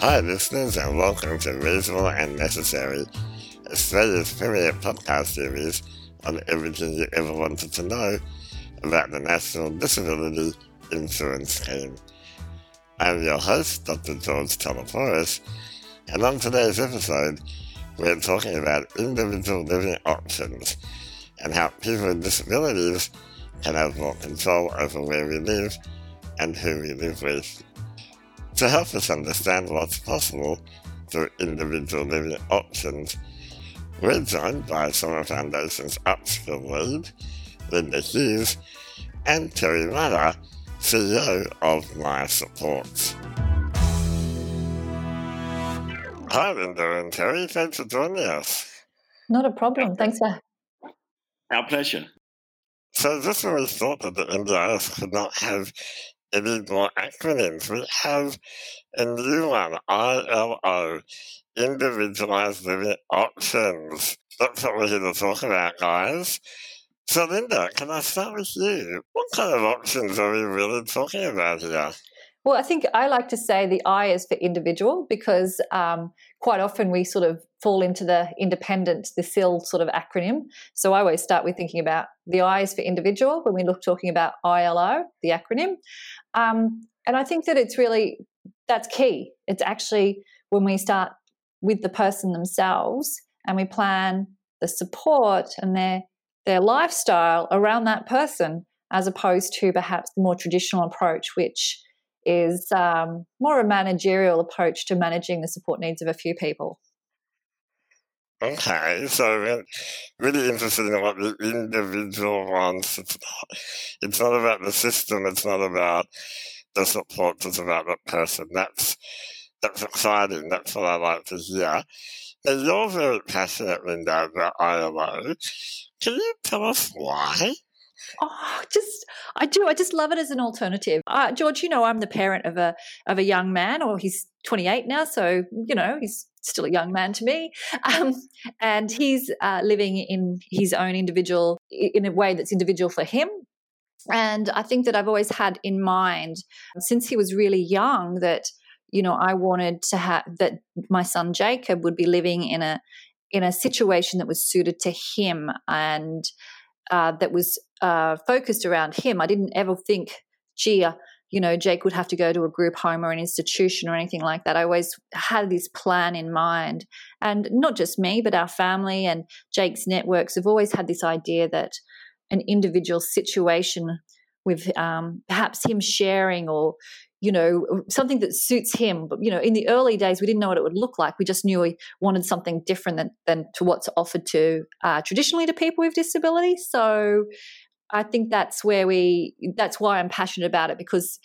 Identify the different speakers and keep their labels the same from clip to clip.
Speaker 1: Hi, listeners, and welcome to Reasonable and Necessary, Australia's premier podcast series on everything you ever wanted to know about the National Disability Insurance Scheme. I'm your host, Dr. George Taleporos, and on today's episode, we're talking about individual living options and how people with disabilities can have more control over where we live and who we live with. To help us understand what's possible through individual living options, we're joined by Summer Foundation's upskill lead, Linda Hughes, and Terry Rutter, CEO of My Supports. Hi, Linda and Terry. Thanks for joining us.
Speaker 2: Not a problem. Thanks for.
Speaker 3: Our pleasure.
Speaker 1: So, this when we thought that the NDIS could not have more acronyms, we have a new one ILO, Individualized Living Options. That's what we're here to talk about, guys. So, Linda, can I start with you? What kind of options are we really talking about here?
Speaker 2: Well, I think I like to say the I is for individual because um, quite often we sort of fall into the independent, the SIL sort of acronym. So I always start with thinking about the I is for individual when we look talking about ILO, the acronym. Um, and I think that it's really that's key. It's actually when we start with the person themselves and we plan the support and their their lifestyle around that person as opposed to perhaps the more traditional approach which is um, more a managerial approach to managing the support needs of a few people
Speaker 1: Okay, so really interested in what the individual wants. It's not, it's not about the system. It's not about the support. It's about the person. That's that's exciting. That's what I like to hear. And you're very passionate, Linda, about ILO. Can you tell us why?
Speaker 2: Oh, just I do. I just love it as an alternative. Uh, George, you know, I'm the parent of a of a young man, or he's 28 now, so you know he's still a young man to me. Um, and he's uh, living in his own individual in a way that's individual for him. And I think that I've always had in mind since he was really young that you know I wanted to have that my son Jacob would be living in a in a situation that was suited to him and uh, that was uh, focused around him. I didn't ever think, gee, uh, you know, Jake would have to go to a group home or an institution or anything like that. I always had this plan in mind. And not just me, but our family and Jake's networks have always had this idea that an individual situation with um, perhaps him sharing or you know something that suits him but you know in the early days we didn't know what it would look like we just knew we wanted something different than, than to what's offered to uh, traditionally to people with disability so I think that's where we that's why I'm passionate about it because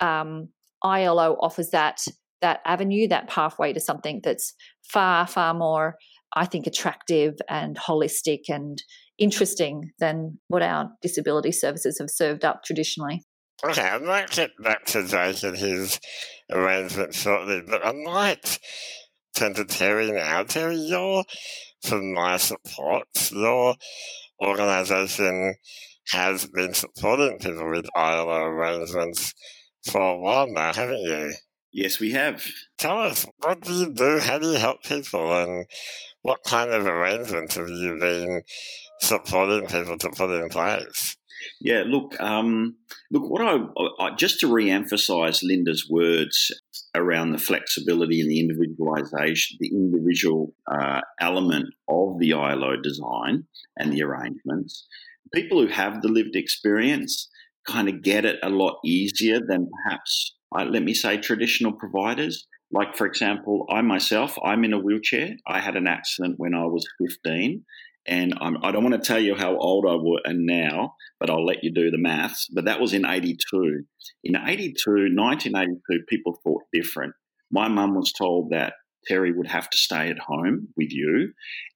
Speaker 2: um, ILO offers that that avenue, that pathway to something that's far far more, I think, attractive and holistic and interesting than what our disability services have served up traditionally.
Speaker 1: Okay, I might get back to Jake and his arrangement shortly, but I might turn to Terry now. Terry, you're from my support. Your organisation has been supporting people with ILO arrangements for a while now, haven't you?
Speaker 3: Yes, we have.
Speaker 1: Tell us, what do you do? How do you help people? And what kind of arrangements have you been supporting people to put in place?
Speaker 3: Yeah, look, um, look. What I, I just to re-emphasise Linda's words around the flexibility and the individualisation, the individual uh, element of the ILO design and the arrangements people who have the lived experience kind of get it a lot easier than perhaps, uh, let me say, traditional providers. Like, for example, I myself, I'm in a wheelchair. I had an accident when I was 15. And I'm, I do not want to tell you how old I am now, but I'll let you do the maths. But that was in 82. In 82, 1982, people thought different. My mum was told that Terry would have to stay at home with you.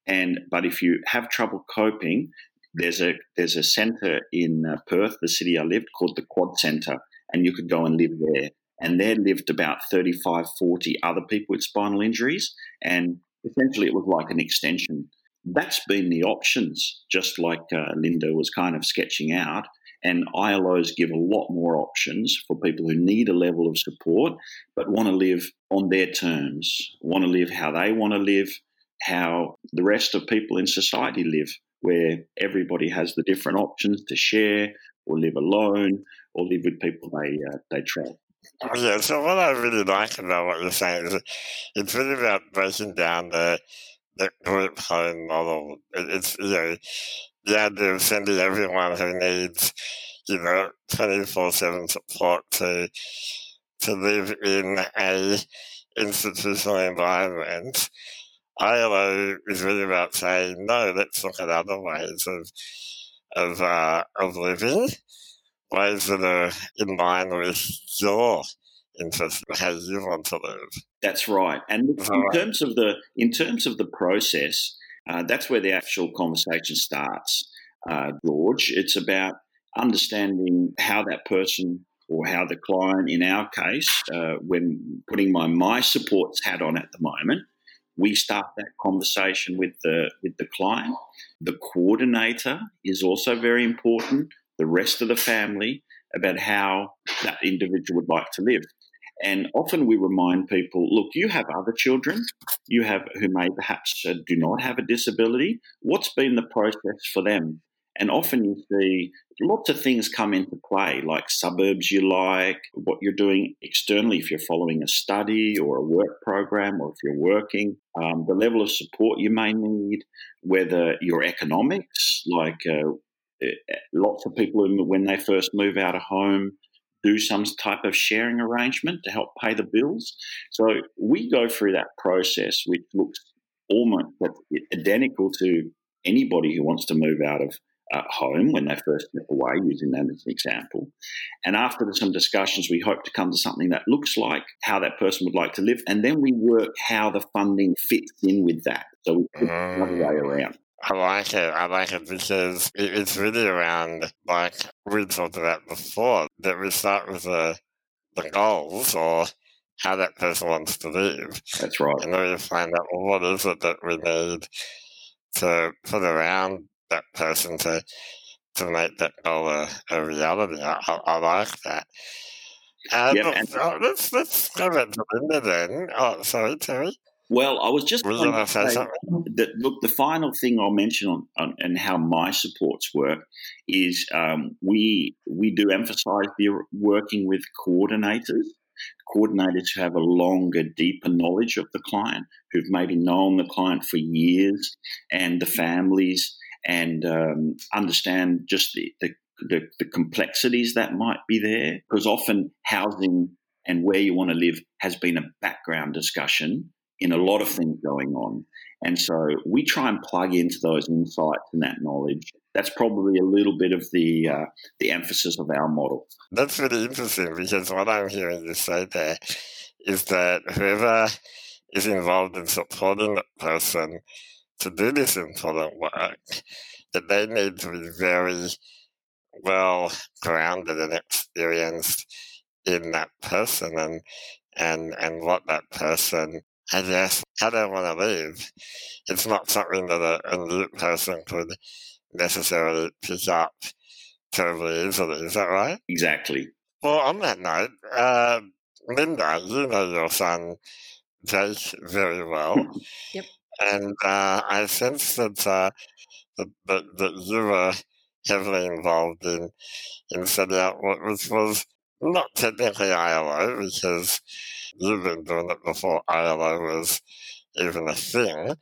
Speaker 3: And but if you have trouble coping, there's a there's a centre in uh, Perth, the city I lived, called the Quad Centre, and you could go and live there. And there lived about 35, 40 other people with spinal injuries, and essentially it was like an extension. That's been the options, just like uh, Linda was kind of sketching out. And ILOs give a lot more options for people who need a level of support but want to live on their terms, want to live how they want to live, how the rest of people in society live, where everybody has the different options to share or live alone or live with people they, uh, they trust.
Speaker 1: Yeah, so what I really like about what you're saying is it's really about breaking down the the group home model. It's you know the idea of sending everyone who needs you know twenty four seven support to to live in a institutional environment. ILO is really about saying no. Let's look at other ways of of uh, of living, ways that are in line with your interest in how you want to live.
Speaker 3: That's right. And in right. terms of the in terms of the process, uh, that's where the actual conversation starts, uh, George. It's about understanding how that person or how the client, in our case, uh, when putting my my supports hat on at the moment, we start that conversation with the with the client. The coordinator is also very important. The rest of the family about how that individual would like to live. And often we remind people, look, you have other children, you have who may perhaps uh, do not have a disability. What's been the process for them? And often you see lots of things come into play, like suburbs you like, what you're doing externally if you're following a study or a work program, or if you're working, um, the level of support you may need, whether your economics, like uh, eh, lots of people when they first move out of home do some type of sharing arrangement to help pay the bills. So we go through that process, which looks almost identical to anybody who wants to move out of uh, home when they first step away, using that as an example. And after some discussions, we hope to come to something that looks like how that person would like to live. And then we work how the funding fits in with that. So we mm. another way around.
Speaker 1: I like it. I like it because it's really around, like we talked about before, that we start with the, the goals or how that person wants to live.
Speaker 3: That's right.
Speaker 1: And then we find out, well, what is it that we need to put around that person to to make that goal a, a reality. I, I, like that. Uh, yep, and, oh, let's, let's go back to Linda then. Oh, sorry, Terry.
Speaker 3: Well, I was just going to say something? that, look, the final thing I'll mention on, on and how my supports work is um, we we do emphasise the working with coordinators, coordinators who have a longer, deeper knowledge of the client, who've maybe known the client for years, and the families, and um, understand just the, the the, the complexities that might be there, because often housing and where you want to live has been a background discussion in a lot of things going on. And so we try and plug into those insights and that knowledge. That's probably a little bit of the uh, the emphasis of our model.
Speaker 1: That's really interesting because what I'm hearing you say there is that whoever is involved in supporting that person to do this important work, that they need to be very well grounded and experienced in that person and and and what that person I guess I don't want to leave. It's not something that a, a new person could necessarily pick up terribly easily. Is that right?
Speaker 3: Exactly.
Speaker 1: Well, on that note, uh, Linda, you know your son Jake very well.
Speaker 2: yep.
Speaker 1: And uh, I sense that, uh, that, that, you were heavily involved in in setting out what was not technically ILO because you've been doing it before ILO was even a thing,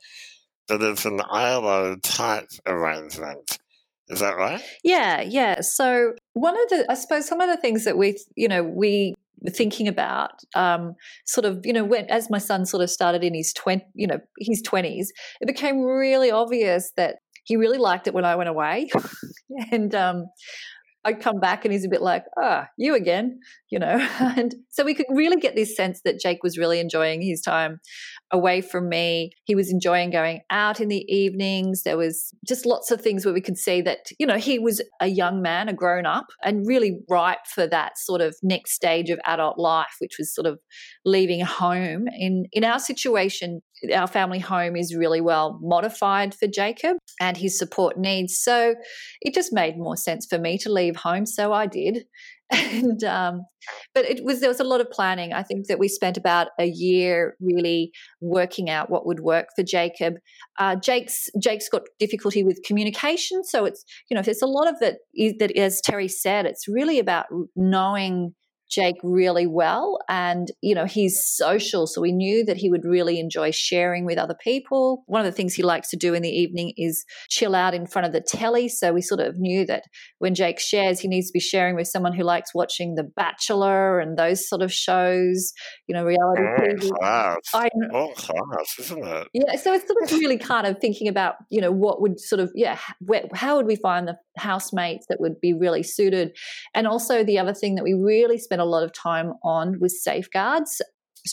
Speaker 1: but it's an ILO type arrangement. Is that right?
Speaker 2: Yeah, yeah. So one of the, I suppose, some of the things that we, you know, we thinking about, um, sort of, you know, when as my son sort of started in his twenty, you know, his twenties, it became really obvious that he really liked it when I went away, and um, I'd come back and he's a bit like, ah, oh, you again, you know. and so we could really get this sense that Jake was really enjoying his time away from me. He was enjoying going out in the evenings. There was just lots of things where we could see that, you know, he was a young man, a grown up, and really ripe for that sort of next stage of adult life, which was sort of leaving home. In in our situation, our family home is really well modified for Jacob and his support needs. So it just made more sense for me to leave home. So I did. And um, but it was there was a lot of planning. I think that we spent about a year really working out what would work for Jacob. Uh, Jake's Jake's got difficulty with communication, so it's you know there's a lot of it that as Terry said, it's really about knowing Jake really well. And, you know, he's social. So we knew that he would really enjoy sharing with other people. One of the things he likes to do in the evening is chill out in front of the telly. So we sort of knew that when Jake shares, he needs to be sharing with someone who likes watching The Bachelor and those sort of shows, you know, reality oh,
Speaker 1: TV. Class. I, oh, class, isn't it?
Speaker 2: Yeah. So it's sort of really kind of thinking about, you know, what would sort of, yeah, where, how would we find the housemates that would be really suited? And also the other thing that we really spent spent a lot of time on with safeguards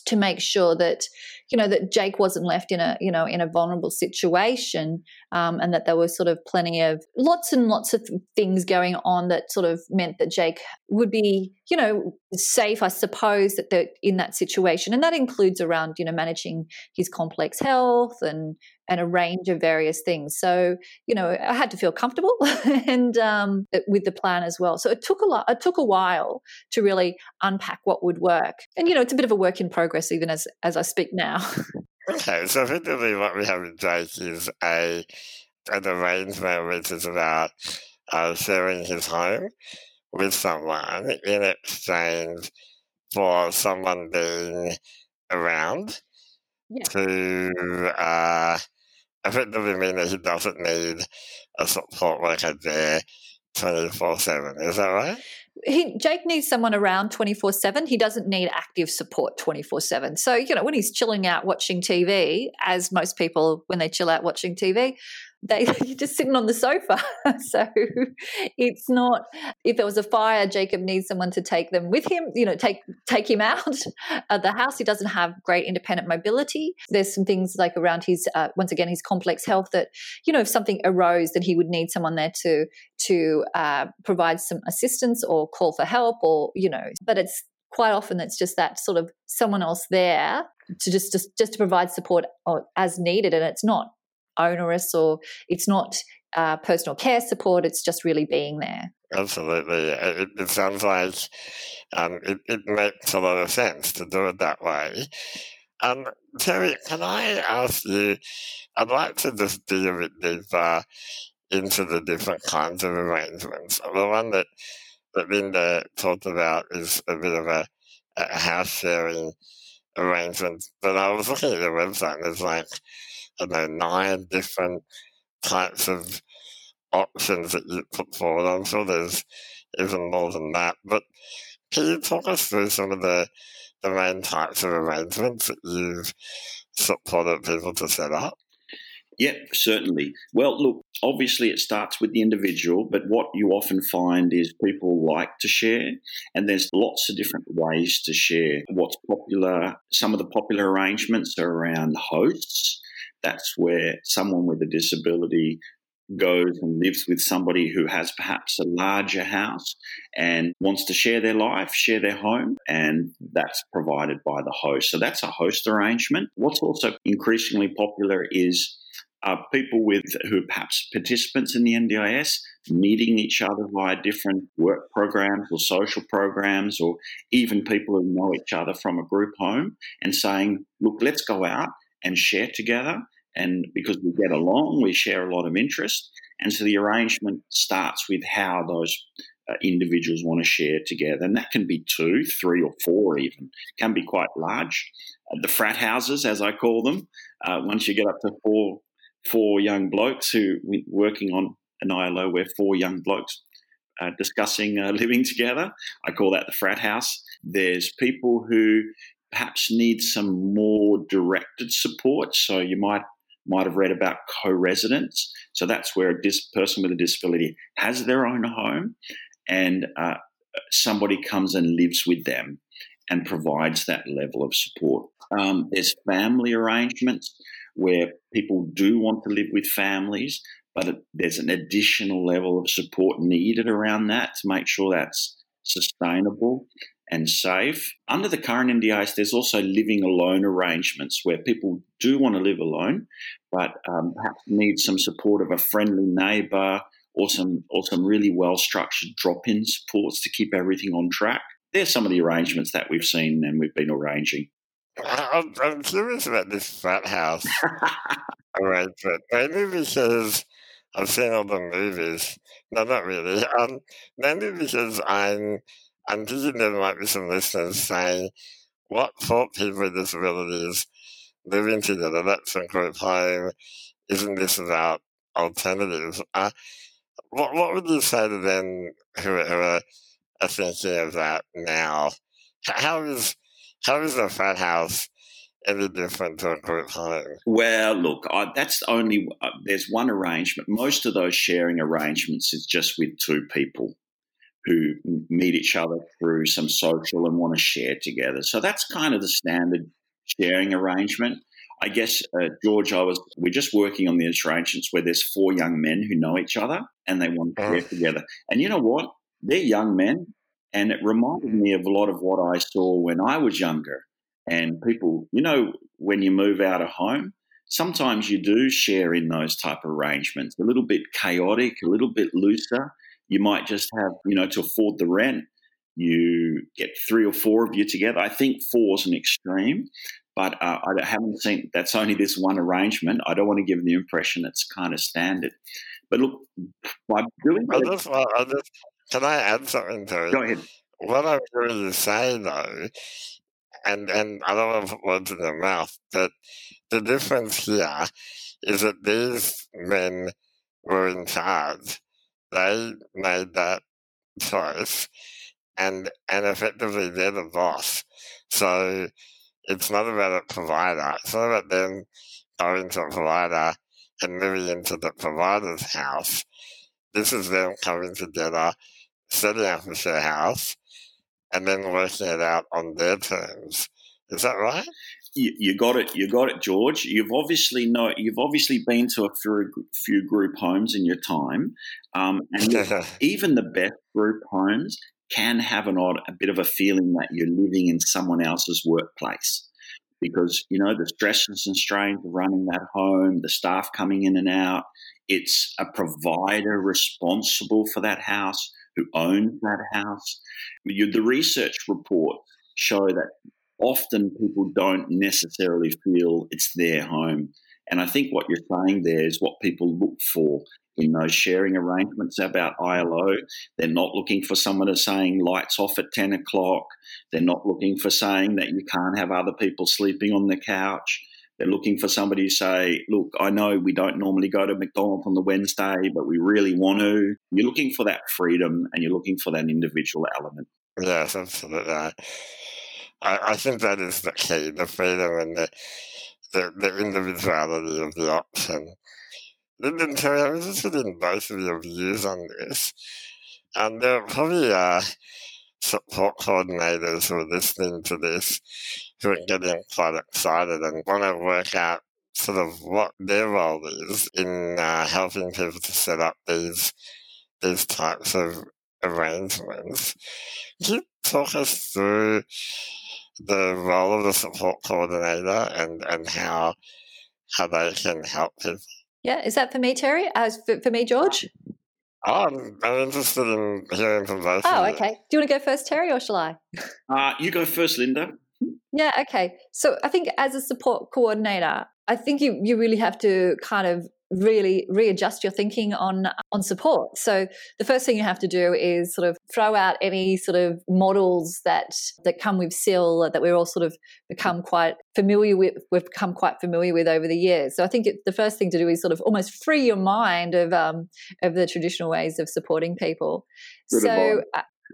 Speaker 2: to make sure that you know that Jake wasn't left in a you know in a vulnerable situation um, and that there were sort of plenty of lots and lots of things going on that sort of meant that Jake would be you know safe I suppose that in that situation. And that includes around you know managing his complex health and and a range of various things. So, you know, I had to feel comfortable and um, with the plan as well. So it took a lot. It took a while to really unpack what would work. And you know, it's a bit of a work in progress even as as I speak now.
Speaker 1: okay, so effectively, what we have in Jake is a an arrangement which is about uh, sharing his home with someone in exchange for someone being around yeah. to uh, effectively mean that he doesn't need a support worker there 24 7. Is that right?
Speaker 2: He, Jake needs someone around 24 7. He doesn't need active support 24 7. So, you know, when he's chilling out watching TV, as most people, when they chill out watching TV, they you're just sitting on the sofa. so it's not if there was a fire, Jacob needs someone to take them with him, you know, take take him out of the house. He doesn't have great independent mobility. There's some things like around his uh, once again his complex health that you know if something arose, that he would need someone there to to uh, provide some assistance or call for help or you know. But it's quite often it's just that sort of someone else there to just just just to provide support uh, as needed, and it's not onerous or it's not uh, personal care support. It's just really being there.
Speaker 1: Absolutely. It, it sounds like um, it, it, makes a lot of sense to do it that way. Um, Terry, can I ask you? I'd like to just dig a bit deeper into the different kinds of arrangements. The one that, that Linda talked about is a bit of a, a house sharing arrangement. But I was looking at the website and it's like I know, nine different types of options that you put forward. I'm sure there's even more than that. But can you talk us through some of the, the main types of arrangements that you've supported people to set up?
Speaker 3: Yeah, certainly. Well, look, obviously it starts with the individual, but what you often find is people like to share, and there's lots of different ways to share. What's popular, some of the popular arrangements are around hosts. That's where someone with a disability goes and lives with somebody who has perhaps a larger house and wants to share their life, share their home, and that's provided by the host. So that's a host arrangement. What's also increasingly popular is uh, people with who perhaps participants in the NDIS meeting each other via different work programs or social programs, or even people who know each other from a group home and saying, "Look, let's go out and share together and because we get along, we share a lot of interest. And so the arrangement starts with how those uh, individuals want to share together. And that can be two, three, or four, even. Can be quite large. Uh, the frat houses, as I call them, uh, once you get up to four, four young blokes who working on an ILO, where four young blokes uh, discussing uh, living together. I call that the frat house. There's people who perhaps need some more directed support. So you might might have read about co-residence. So that's where a dis- person with a disability has their own home, and uh, somebody comes and lives with them and provides that level of support. Um, there's family arrangements where people do want to live with families, but there's an additional level of support needed around that to make sure that's sustainable. And safe. Under the current NDIS, there's also living alone arrangements where people do want to live alone, but um, perhaps need some support of a friendly neighbour or some or some really well structured drop in supports to keep everything on track. There's some of the arrangements that we've seen and we've been arranging.
Speaker 1: I'm, I'm curious about this flat house arrangement, mainly because I've seen all the movies. No, not really. Um, mainly because I'm, I'm thinking there might be some listeners saying, what for people with disabilities living together, that's a group home, isn't this about alternatives? Uh, what, what would you say to them who, are, thinking of that now? How is how is a frat house any different to a group home?
Speaker 3: Well, look, I, that's only uh, there's one arrangement. Most of those sharing arrangements is just with two people who meet each other through some social and want to share together. So that's kind of the standard sharing arrangement. I guess, uh, George, I was we're just working on these arrangements where there's four young men who know each other and they want to share oh. together. And you know what? They're young men, and it reminded me of a lot of what I saw when I was younger. And people, you know, when you move out of home, sometimes you do share in those type of arrangements. A little bit chaotic, a little bit looser. You might just have, you know, to afford the rent, you get three or four of you together. I think four is an extreme, but uh, I haven't seen that's only this one arrangement. I don't want to give the impression it's kind of standard. But look, by doing
Speaker 1: I just, I just, can I add something to it?
Speaker 3: Go ahead.
Speaker 1: What I'm hearing you say, though, and, and I don't want to put words in your mouth, but the difference here is that these men were in charge. They made that choice, and and effectively they're the boss. So it's not about a provider. It's not about them going to a provider and moving into the provider's house. This is them coming together, setting up a share house, and then working it out on their terms. Is that right?
Speaker 3: You, you, got it. You got it, George. You've obviously know. You've obviously been to a few, few group homes in your time, um, and even the best group homes can have an odd, a bit of a feeling that you're living in someone else's workplace because you know the stresses and strains of running that home, the staff coming in and out. It's a provider responsible for that house who owns that house. The research reports show that often people don't necessarily feel it's their home. And I think what you're saying there is what people look for in those sharing arrangements about ILO. They're not looking for someone to saying lights off at 10 o'clock. They're not looking for saying that you can't have other people sleeping on the couch. They're looking for somebody to say, look, I know we don't normally go to McDonald's on the Wednesday, but we really want to. You're looking for that freedom and you're looking for that individual element.
Speaker 1: Yes, absolutely. I, I think that is the key the freedom and the, the, the individuality of the option. Linda and Terry, I'm interested in both of your views on this. And there are probably uh, support coordinators who are listening to this who are getting quite excited and want to work out sort of what their role is in uh, helping people to set up these these types of arrangements. Can you talk us through the role of the support coordinator and, and how how they can help people?
Speaker 2: Yeah, is that for me, Terry? As uh, for, for me, George?
Speaker 1: Oh, I'm, I'm interested in hearing from both.
Speaker 2: Oh, okay. Do you want to go first, Terry, or shall I?
Speaker 3: Uh, you go first, Linda.
Speaker 2: Yeah, okay. So I think as a support coordinator, I think you, you really have to kind of really readjust your thinking on on support. So the first thing you have to do is sort of throw out any sort of models that that come with SIL that we're all sort of become quite familiar with. We've become quite familiar with over the years. So I think it, the first thing to do is sort of almost free your mind of um, of the traditional ways of supporting people.
Speaker 3: So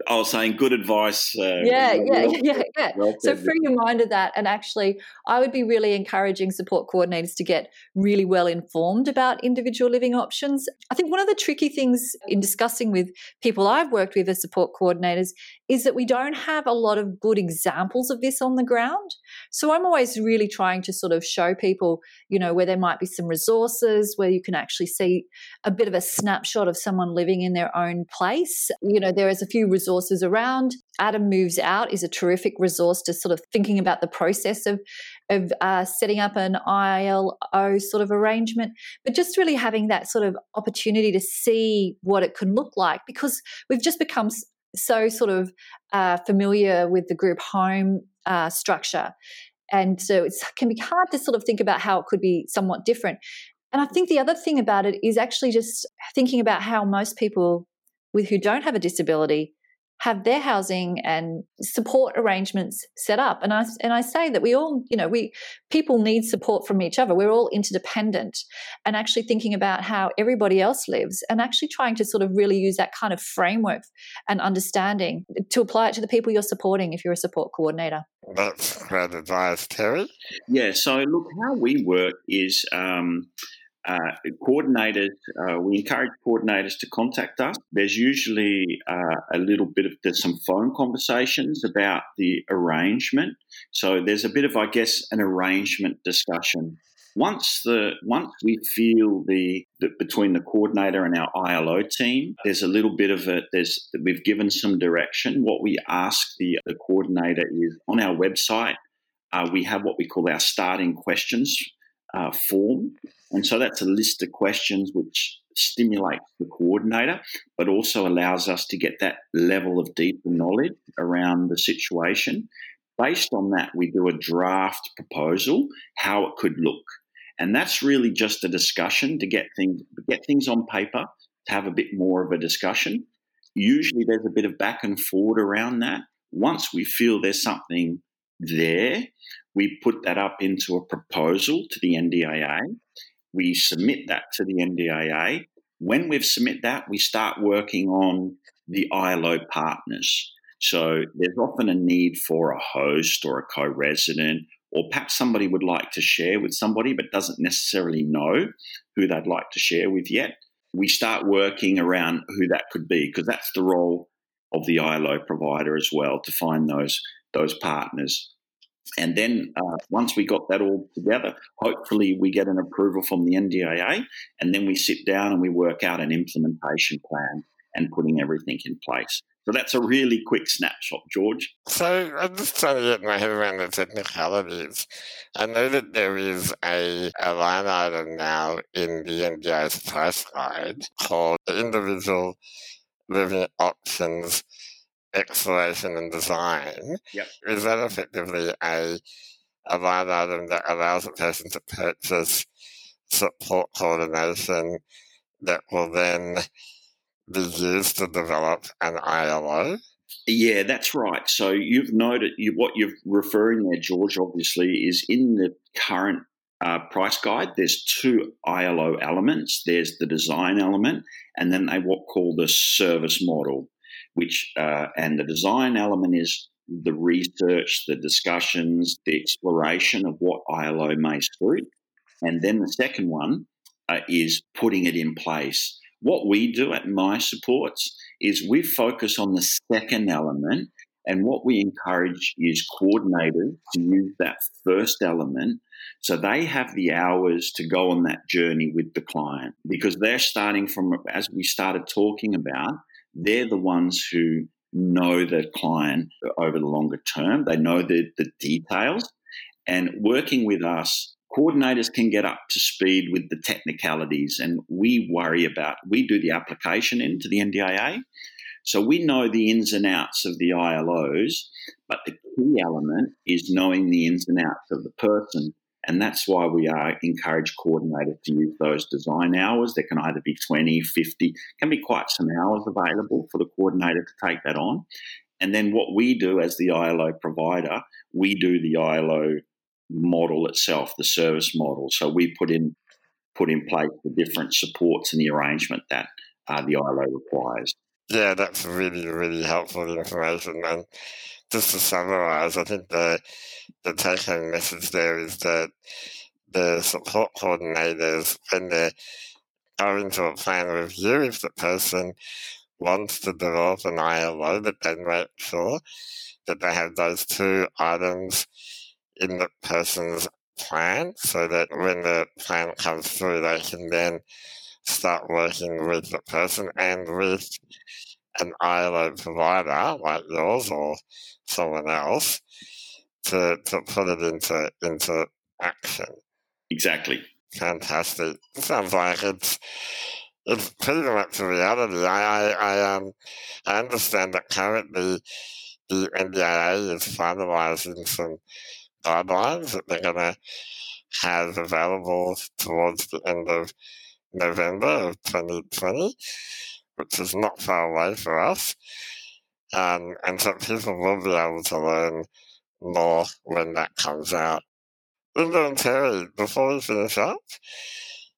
Speaker 3: I was saying good advice.
Speaker 2: Uh, yeah, yeah, well, yeah, yeah. So free your mind of that. And actually, I would be really encouraging support coordinators to get really well informed about individual living options. I think one of the tricky things in discussing with people I've worked with as support coordinators is that we don't have a lot of good examples of this on the ground. So I'm always really trying to sort of show people, you know, where there might be some resources where you can actually see a bit of a snapshot of someone living in their own place. You know, there is a few resources around. Adam Moves Out is a terrific resource to sort of thinking about the process of of uh, setting up an ILO sort of arrangement, but just really having that sort of opportunity to see what it can look like because we've just become so sort of uh, familiar with the group home uh, structure. And so it can be hard to sort of think about how it could be somewhat different. And I think the other thing about it is actually just thinking about how most people with who don't have a disability have their housing and support arrangements set up. And i and i say that we all you know we people need support from each other. We're all interdependent and actually thinking about how everybody else lives and actually trying to sort of really use that kind of framework and understanding to apply it to the people you're supporting if you're a support coordinator.
Speaker 1: That's great advice terry?
Speaker 3: Yeah so look how we work is um, uh, coordinators, uh, we encourage coordinators to contact us. There's usually uh, a little bit of there's some phone conversations about the arrangement. So there's a bit of, I guess, an arrangement discussion. Once the once we feel the, the between the coordinator and our ILO team, there's a little bit of a there's we've given some direction. What we ask the, the coordinator is on our website. Uh, we have what we call our starting questions uh, form. And so that's a list of questions which stimulates the coordinator, but also allows us to get that level of deeper knowledge around the situation. Based on that, we do a draft proposal, how it could look. And that's really just a discussion to get things get things on paper, to have a bit more of a discussion. Usually there's a bit of back and forward around that. Once we feel there's something there, we put that up into a proposal to the NDIA. We submit that to the NDIA. When we've submit that, we start working on the ILO partners. So there's often a need for a host or a co-resident, or perhaps somebody would like to share with somebody but doesn't necessarily know who they'd like to share with yet. We start working around who that could be because that's the role of the ILO provider as well to find those those partners. And then uh, once we got that all together, hopefully we get an approval from the NDIA, and then we sit down and we work out an implementation plan and putting everything in place. So that's a really quick snapshot, George.
Speaker 1: So I'm just trying to get my head around the technicalities. I know that there is a, a line item now in the NDIA's price guide called individual living options exploration and design,
Speaker 3: yep.
Speaker 1: is that effectively a, a line item that allows a person to purchase support coordination that will then be used to develop an ILO?
Speaker 3: Yeah, that's right. So you've noted you, what you're referring there, George, obviously, is in the current uh, price guide, there's two ILO elements. There's the design element, and then they what call the service model which uh, and the design element is the research, the discussions, the exploration of what ILO may suit, and then the second one uh, is putting it in place. What we do at My Supports is we focus on the second element, and what we encourage is coordinators to use that first element so they have the hours to go on that journey with the client because they're starting from, as we started talking about, they're the ones who know the client over the longer term. They know the, the details. And working with us, coordinators can get up to speed with the technicalities. And we worry about, we do the application into the NDIA. So we know the ins and outs of the ILOs, but the key element is knowing the ins and outs of the person and that's why we are encourage coordinators to use those design hours. There can either be 20, 50, can be quite some hours available for the coordinator to take that on. And then what we do as the ILO provider, we do the ILO model itself, the service model. So we put in put in place the different supports and the arrangement that uh, the ILO requires.
Speaker 1: Yeah, that's really, really helpful information. And just to summarize, I think the the take home message there is that the support coordinators, when they're going to a plan review, if the person wants to develop an ILO, that they make sure that they have those two items in the person's plan so that when the plan comes through, they can then start working with the person and with an ILO provider like yours or someone else to, to put it into into action.
Speaker 3: Exactly.
Speaker 1: Fantastic. Sounds like it's it's pretty much a reality. I, I, I um I understand that currently the NDIA is finalising some guidelines that they're gonna have available towards the end of November of 2020, which is not far away for us. Um, and so people will be able to learn more when that comes out. Linda and Terry, before we finish up,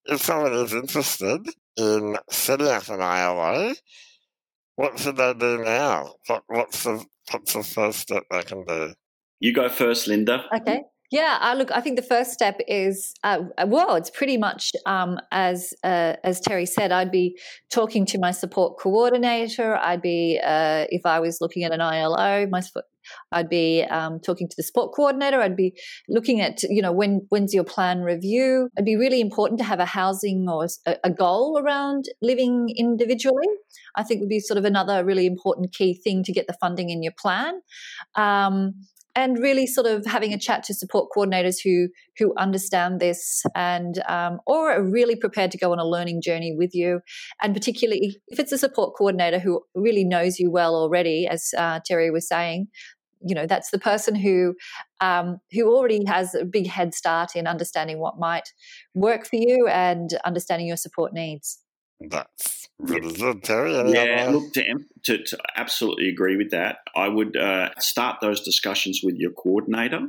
Speaker 1: if someone is interested in setting up an ILO, what should they do now? What, what's the what's the first step they can do?
Speaker 3: You go first, Linda.
Speaker 2: Okay. Yeah, uh, look, I think the first step is uh, well, it's pretty much um, as uh, as Terry said. I'd be talking to my support coordinator. I'd be uh, if I was looking at an ILO, my I'd be um, talking to the support coordinator. I'd be looking at you know when when's your plan review. It'd be really important to have a housing or a, a goal around living individually. I think would be sort of another really important key thing to get the funding in your plan. Um, and really sort of having a chat to support coordinators who who understand this and um, or are really prepared to go on a learning journey with you and particularly if it's a support coordinator who really knows you well already as uh, terry was saying you know that's the person who um, who already has a big head start in understanding what might work for you and understanding your support needs
Speaker 1: Terry.
Speaker 3: Yeah, I look, to, to, to, absolutely agree with that. I would uh, start those discussions with your coordinator.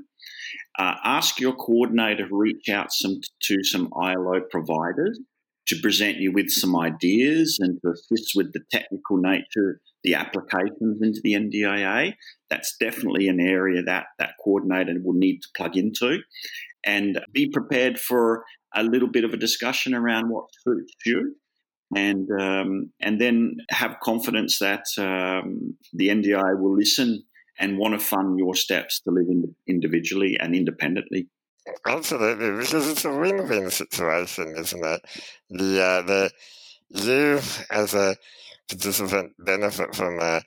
Speaker 3: Uh, ask your coordinator to reach out some to some ILO providers to present you with some ideas and to assist with the technical nature, the applications into the NDIA. That's definitely an area that that coordinator will need to plug into, and be prepared for a little bit of a discussion around what suits you and um, and then have confidence that um, the NDI will listen and want to fund your steps to live in, individually and independently.
Speaker 1: Absolutely, because it's a win-win situation, isn't it? The uh, the you as a participant benefit from a,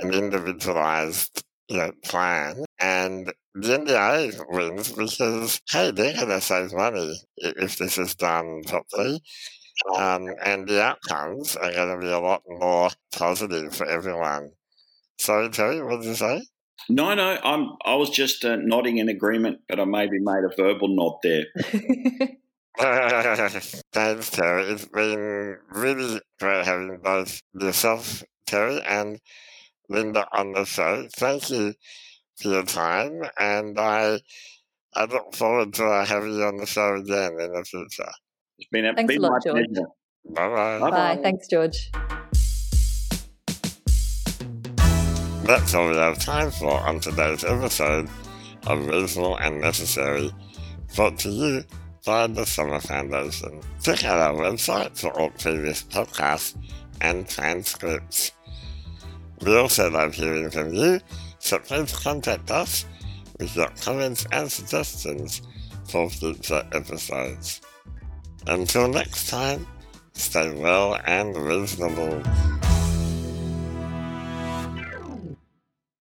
Speaker 1: an individualized you know, plan, and the NDI wins because hey, they're going to save money if this is done properly um, and the outcomes are going to be a lot more positive for everyone. Sorry, Terry, what did you say?
Speaker 3: No, no, I'm. I was just uh, nodding in agreement, but I maybe made a verbal nod there.
Speaker 1: Thanks, Terry. It's been really great having both yourself, Terry, and Linda on the show. Thank you for your time, and I I look forward to uh, having you on the show again in the future.
Speaker 3: It's been a,
Speaker 2: Thanks
Speaker 3: been
Speaker 2: a lot, George.
Speaker 1: Bye bye.
Speaker 2: Bye. Thanks, George.
Speaker 1: That's all we have time for on today's episode of Reasonable and Necessary, brought to you by the Summer Foundation. Check out our website for all previous podcasts and transcripts. We also love hearing from you, so please contact us with your comments and suggestions for future episodes. Until next time, stay well and reasonable.